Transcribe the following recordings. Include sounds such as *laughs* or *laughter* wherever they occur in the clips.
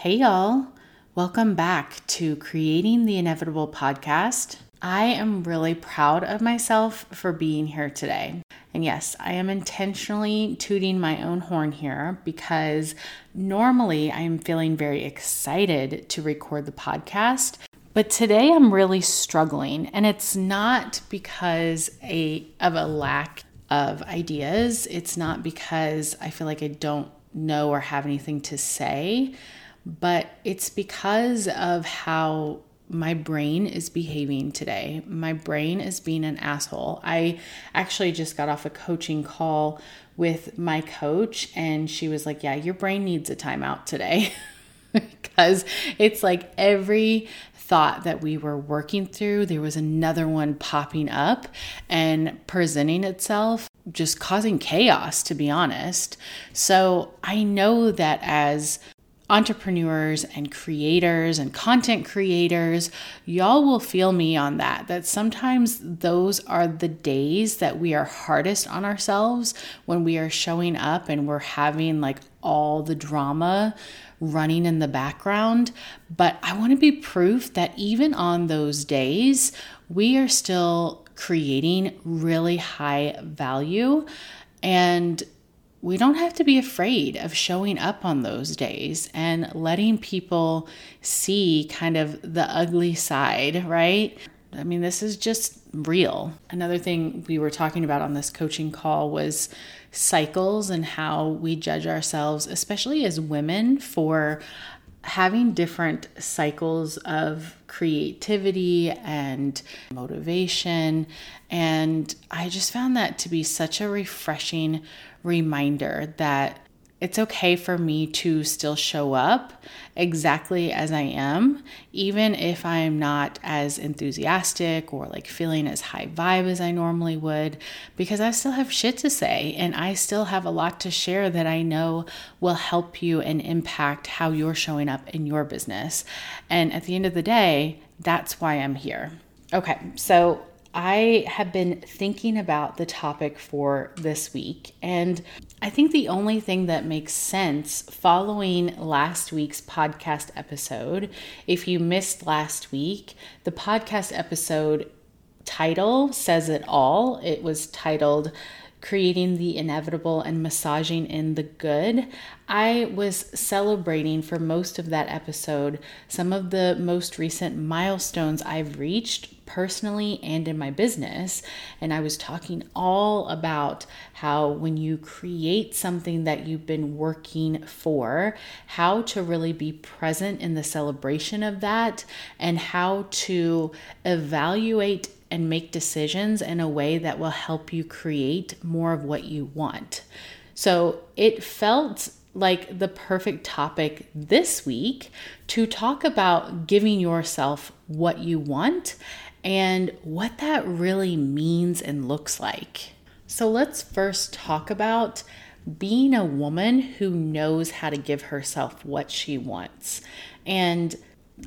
Hey, y'all. Welcome back to Creating the Inevitable podcast. I am really proud of myself for being here today. And yes, I am intentionally tooting my own horn here because normally I am feeling very excited to record the podcast. But today I'm really struggling, and it's not because a, of a lack of ideas. It's not because I feel like I don't know or have anything to say but it's because of how my brain is behaving today. My brain is being an asshole. I actually just got off a coaching call with my coach, and she was like, Yeah, your brain needs a timeout today. *laughs* because it's like every thought that we were working through, there was another one popping up and presenting itself, just causing chaos, to be honest. So I know that as entrepreneurs and creators and content creators, y'all will feel me on that. That sometimes those are the days that we are hardest on ourselves when we are showing up and we're having like all the drama running in the background. But I want to be proof that even on those days, we are still creating really high value and we don't have to be afraid of showing up on those days and letting people see kind of the ugly side, right? I mean, this is just real. Another thing we were talking about on this coaching call was cycles and how we judge ourselves, especially as women, for having different cycles of creativity and motivation. And I just found that to be such a refreshing reminder that it's okay for me to still show up exactly as I am, even if I'm not as enthusiastic or like feeling as high vibe as I normally would, because I still have shit to say and I still have a lot to share that I know will help you and impact how you're showing up in your business. And at the end of the day, that's why I'm here. Okay, so I have been thinking about the topic for this week, and I think the only thing that makes sense following last week's podcast episode, if you missed last week, the podcast episode title says it all. It was titled creating the inevitable and massaging in the good. I was celebrating for most of that episode some of the most recent milestones I've reached personally and in my business. And I was talking all about how when you create something that you've been working for, how to really be present in the celebration of that and how to evaluate and make decisions in a way that will help you create more of what you want. So it felt like the perfect topic this week to talk about giving yourself what you want and what that really means and looks like. So let's first talk about being a woman who knows how to give herself what she wants. And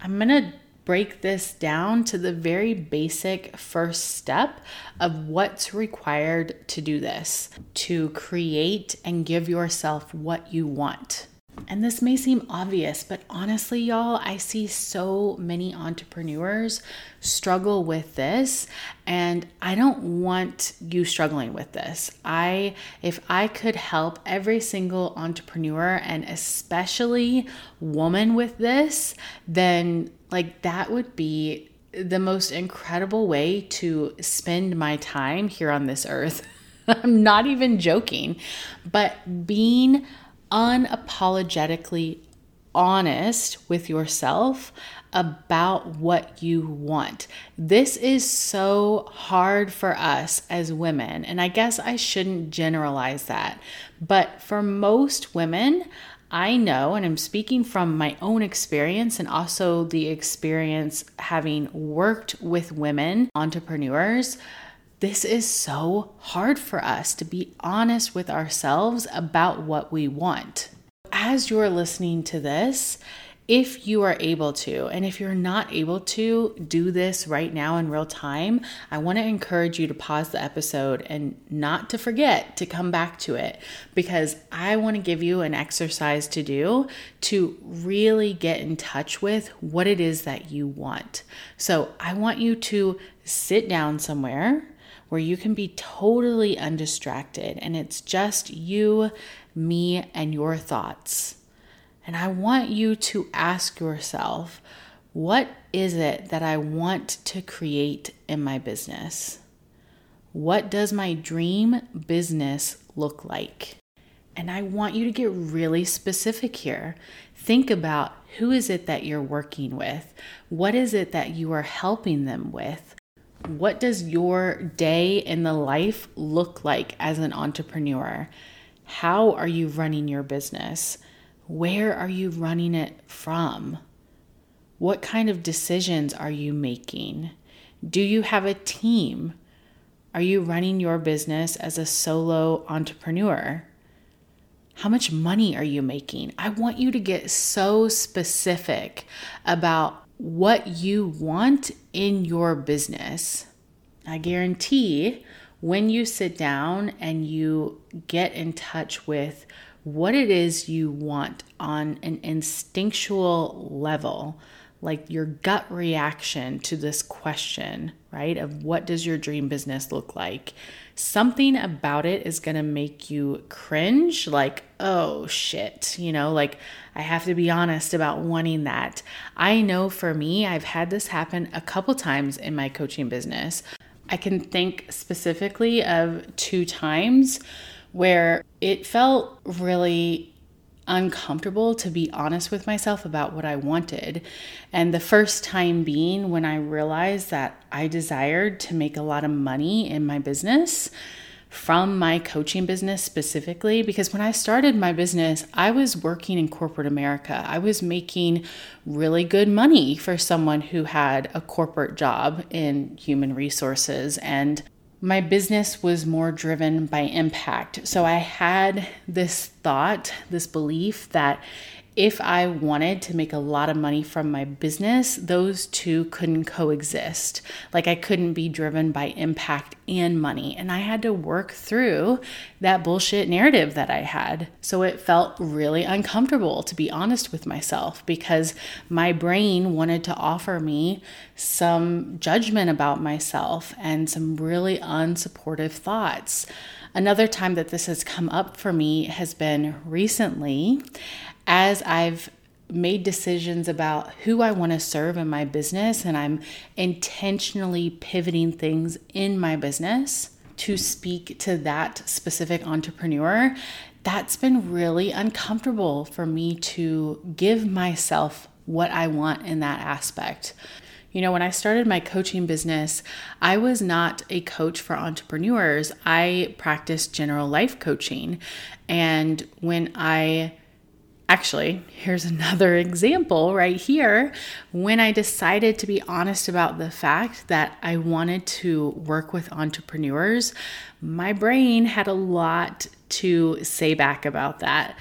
I'm going to break this down to the very basic first step of what's required to do this to create and give yourself what you want. And this may seem obvious, but honestly, y'all, I see so many entrepreneurs struggle with this, and I don't want you struggling with this. I if I could help every single entrepreneur and especially woman with this, then like that would be the most incredible way to spend my time here on this earth. *laughs* I'm not even joking, but being unapologetically honest with yourself about what you want. This is so hard for us as women, and I guess I shouldn't generalize that. But for most women, I know, and I'm speaking from my own experience and also the experience having worked with women entrepreneurs this is so hard for us to be honest with ourselves about what we want. As you're listening to this, if you are able to. And if you're not able to do this right now in real time, I want to encourage you to pause the episode and not to forget to come back to it because I want to give you an exercise to do to really get in touch with what it is that you want. So I want you to sit down somewhere where you can be totally undistracted and it's just you, me, and your thoughts. And I want you to ask yourself, what is it that I want to create in my business? What does my dream business look like? And I want you to get really specific here. Think about who is it that you're working with? What is it that you are helping them with? What does your day in the life look like as an entrepreneur? How are you running your business? Where are you running it from? What kind of decisions are you making? Do you have a team? Are you running your business as a solo entrepreneur? How much money are you making? I want you to get so specific about what you want in your business. I guarantee when you sit down and you get in touch with what it is you want on an instinctual level, like your gut reaction to this question, right? Of what does your dream business look like? Something about it is going to make you cringe, like, oh shit, you know, like I have to be honest about wanting that. I know for me, I've had this happen a couple times in my coaching business. I can think specifically of two times where it felt really uncomfortable to be honest with myself about what I wanted. And the first time being when I realized that I desired to make a lot of money in my business from my coaching business specifically because when I started my business, I was working in corporate America. I was making really good money for someone who had a corporate job in human resources and my business was more driven by impact. So I had this thought, this belief that if I wanted to make a lot of money from my business, those two couldn't coexist. Like I couldn't be driven by impact and money. And I had to work through that bullshit narrative that I had. So it felt really uncomfortable, to be honest with myself, because my brain wanted to offer me some judgment about myself and some really unsupportive thoughts. Another time that this has come up for me has been recently as I've made decisions about who I want to serve in my business and I'm intentionally pivoting things in my business to speak to that specific entrepreneur, that's been really uncomfortable for me to give myself what I want in that aspect. You know, when I started my coaching business, I was not a coach for entrepreneurs. I practiced general life coaching. And when I Actually, here's another *laughs* example right here. When I decided to be honest about the fact that I wanted to work with entrepreneurs, my brain had a lot to say back about that.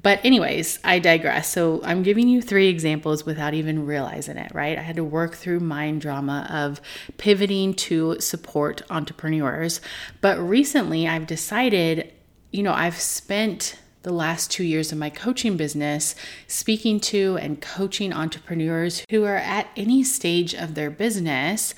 But, anyways, I digress. So, I'm giving you three examples without even realizing it, right? I had to work through mind drama of pivoting to support entrepreneurs. But recently, I've decided, you know, I've spent the last two years of my coaching business speaking to and coaching entrepreneurs who are at any stage of their business.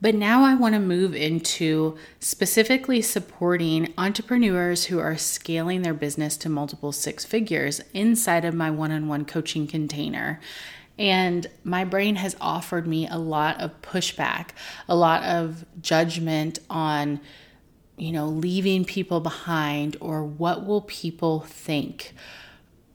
But now I want to move into specifically supporting entrepreneurs who are scaling their business to multiple six figures inside of my one on one coaching container. And my brain has offered me a lot of pushback, a lot of judgment on you know, leaving people behind or what will people think.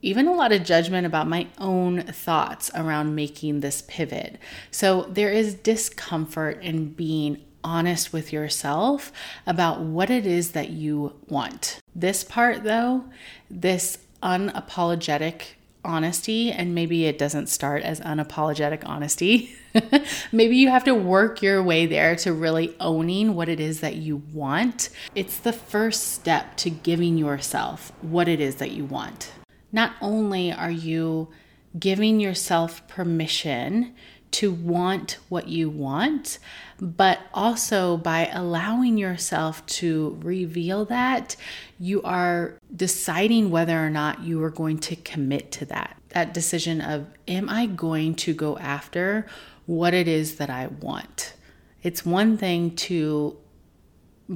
Even a lot of judgment about my own thoughts around making this pivot. So there is discomfort in being honest with yourself about what it is that you want. This part, though, this unapologetic honesty, and maybe it doesn't start as unapologetic honesty. *laughs* maybe you have to work your way there to really owning what it is that you want. It's the first step to giving yourself what it is that you want. Not only are you giving yourself permission to want what you want, but also by allowing yourself to reveal that, you are deciding whether or not you are going to commit to that. That decision of, am I going to go after what it is that I want? It's one thing to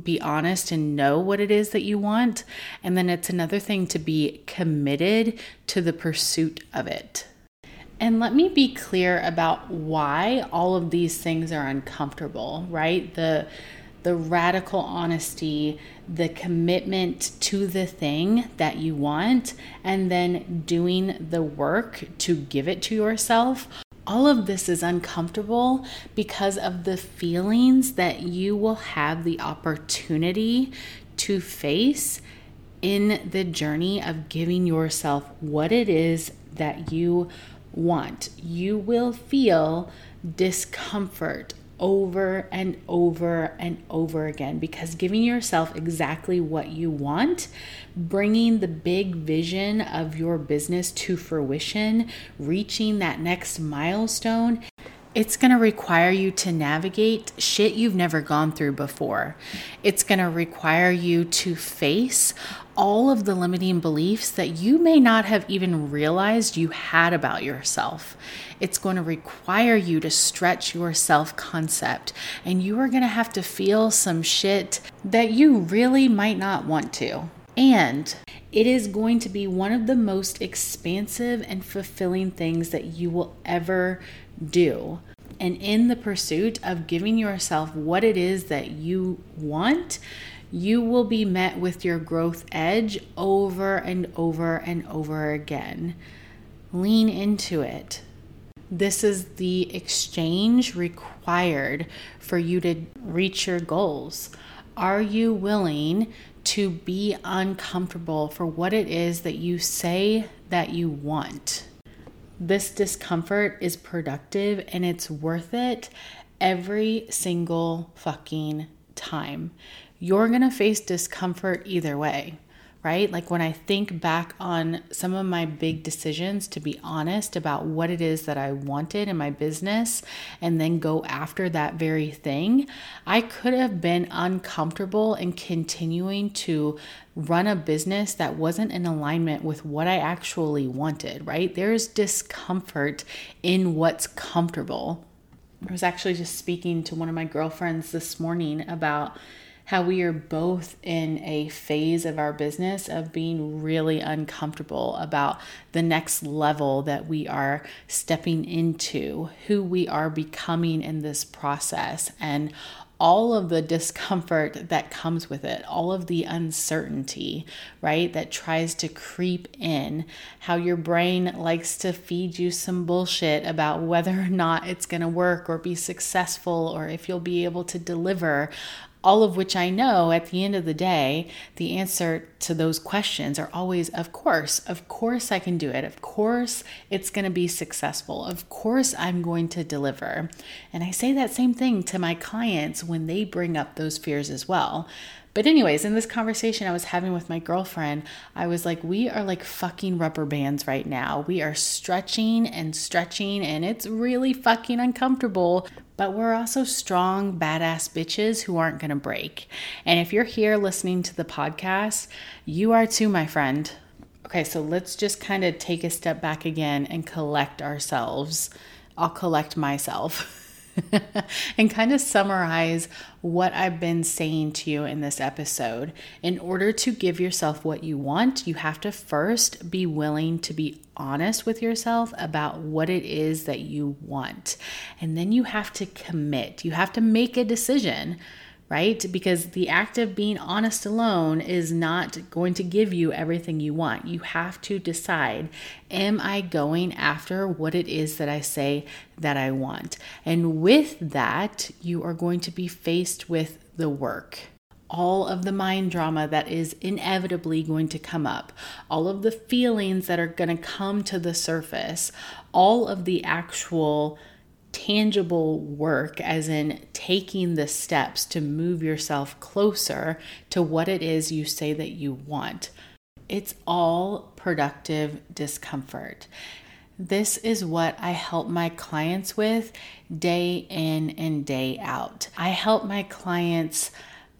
be honest and know what it is that you want, and then it's another thing to be committed to the pursuit of it. And let me be clear about why all of these things are uncomfortable, right? The the radical honesty, the commitment to the thing that you want, and then doing the work to give it to yourself. All of this is uncomfortable because of the feelings that you will have the opportunity to face in the journey of giving yourself what it is that you want. You will feel discomfort over and over and over again because giving yourself exactly what you want, bringing the big vision of your business to fruition, reaching that next milestone, it's going to require you to navigate shit you've never gone through before. It's going to require you to face all of the limiting beliefs that you may not have even realized you had about yourself. It's going to require you to stretch your self concept, and you are going to have to feel some shit that you really might not want to. And it is going to be one of the most expansive and fulfilling things that you will ever do. And in the pursuit of giving yourself what it is that you want, you will be met with your growth edge over and over and over again. Lean into it. This is the exchange required for you to reach your goals. Are you willing to be uncomfortable for what it is that you say that you want? This discomfort is productive and it's worth it every single fucking time. You're to face discomfort either way, right? Like when I think back on some of my big decisions to be honest about what it is that I wanted in my business and then go after that very thing, I could have been uncomfortable in continuing to run a business that wasn't in alignment with what I actually wanted, right? There's discomfort in what's comfortable. I was actually just speaking to one of my girlfriends this morning about how we are both in a phase of our business of being really uncomfortable about the next level that we are stepping into, who we are becoming in this process, and all of the discomfort that comes with it, all of the uncertainty, right, that tries to creep in, how your brain likes to feed you some bullshit about whether or not it's going to work or be successful or if you'll be able to deliver all of which I know at the end of the day, the answer to those questions are always, of course, of course I can do it. Of course it's going to be successful. Of course I'm going to deliver. And I say that same thing to my clients when they bring up those fears as well. But, anyways, in this conversation I was having with my girlfriend, I was like, we are like fucking rubber bands right now. We are stretching and stretching, and it's really fucking uncomfortable. But we're also strong, badass bitches who aren't gonna break. And if you're here listening to the podcast, you are too, my friend. Okay, so let's just kind of take a step back again and collect ourselves. I'll collect myself. *laughs* and kind of summarize what I've been saying to you in this episode. In order to give yourself what you want, you have to first be willing to be honest with yourself about what it is that you want. And then you have to commit, you have to make a decision right? Because the act of being honest alone is not going to give you everything you want. You have to decide am I going after what it is that I say that I want? And with that, you are going to be faced with the work all of the mind drama that is inevitably going to come up, all of the feelings that are going to come to the surface, all of the actual tangible work, as in taking the steps to move yourself closer to what it is you say that you want. It's all productive discomfort. This is what I help my clients with day in and day out. I help my clients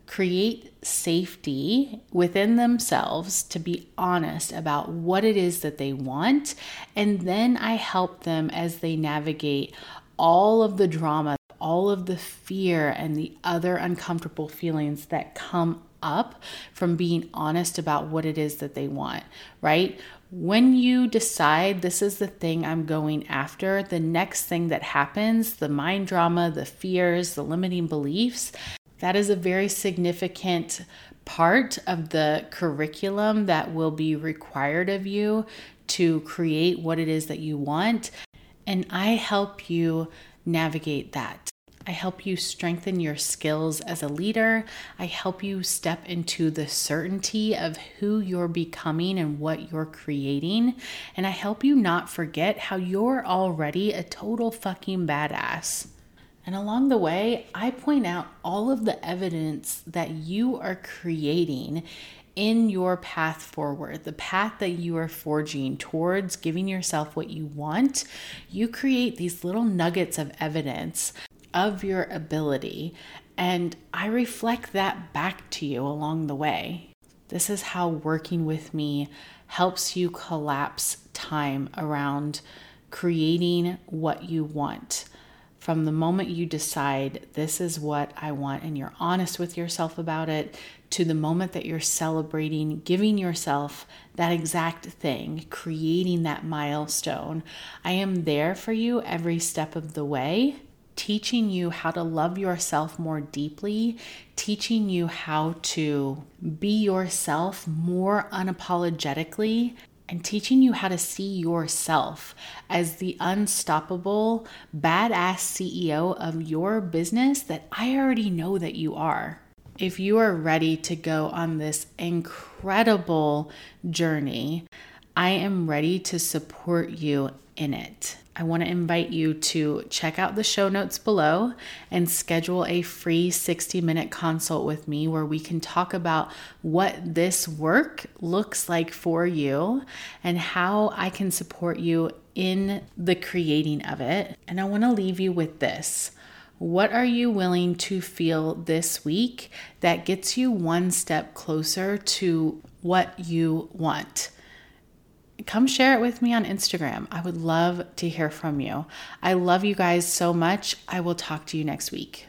create safety within themselves to be honest about what it is that they want. And then I help them as they navigate all of the drama, all of the fear, and the other uncomfortable feelings that come up from being honest about what it is that they want, right? When you decide this is the thing I'm going after, the next thing that happens, the mind drama, the fears, the limiting beliefs, that is a very significant part of the curriculum that will be required of you to create what it is that you want. And I help you navigate that. I help you strengthen your skills as a leader. I help you step into the certainty of who you're becoming and what you're creating. And I help you not forget how you're already a total fucking badass. And along the way, I point out all of the evidence that you are creating in your path forward, the path that you are forging towards giving yourself what you want. You create these little nuggets of evidence of your ability, and I reflect that back to you along the way. This is how working with me helps you collapse time around creating what you want from the moment you decide this is what I want and you're honest with yourself about it to the moment that you're celebrating giving yourself that exact thing, creating that milestone. I am there for you every step of the way, teaching you how to love yourself more deeply, teaching you how to be yourself more unapologetically and teaching you how to see yourself as the unstoppable, badass CEO of your business that I already know that you are. If you are ready to go on this incredible journey, I am ready to support you in it. I want to invite you to check out the show notes below and schedule a free 60 minute consult with me where we can talk about what this work looks like for you and how I can support you in the creating of it. And I want to leave you with this. What are you willing to feel this week that gets you one step closer to what you want? Come share it with me on Instagram. I would love to hear from you. I love you guys so much. I will talk to you next week.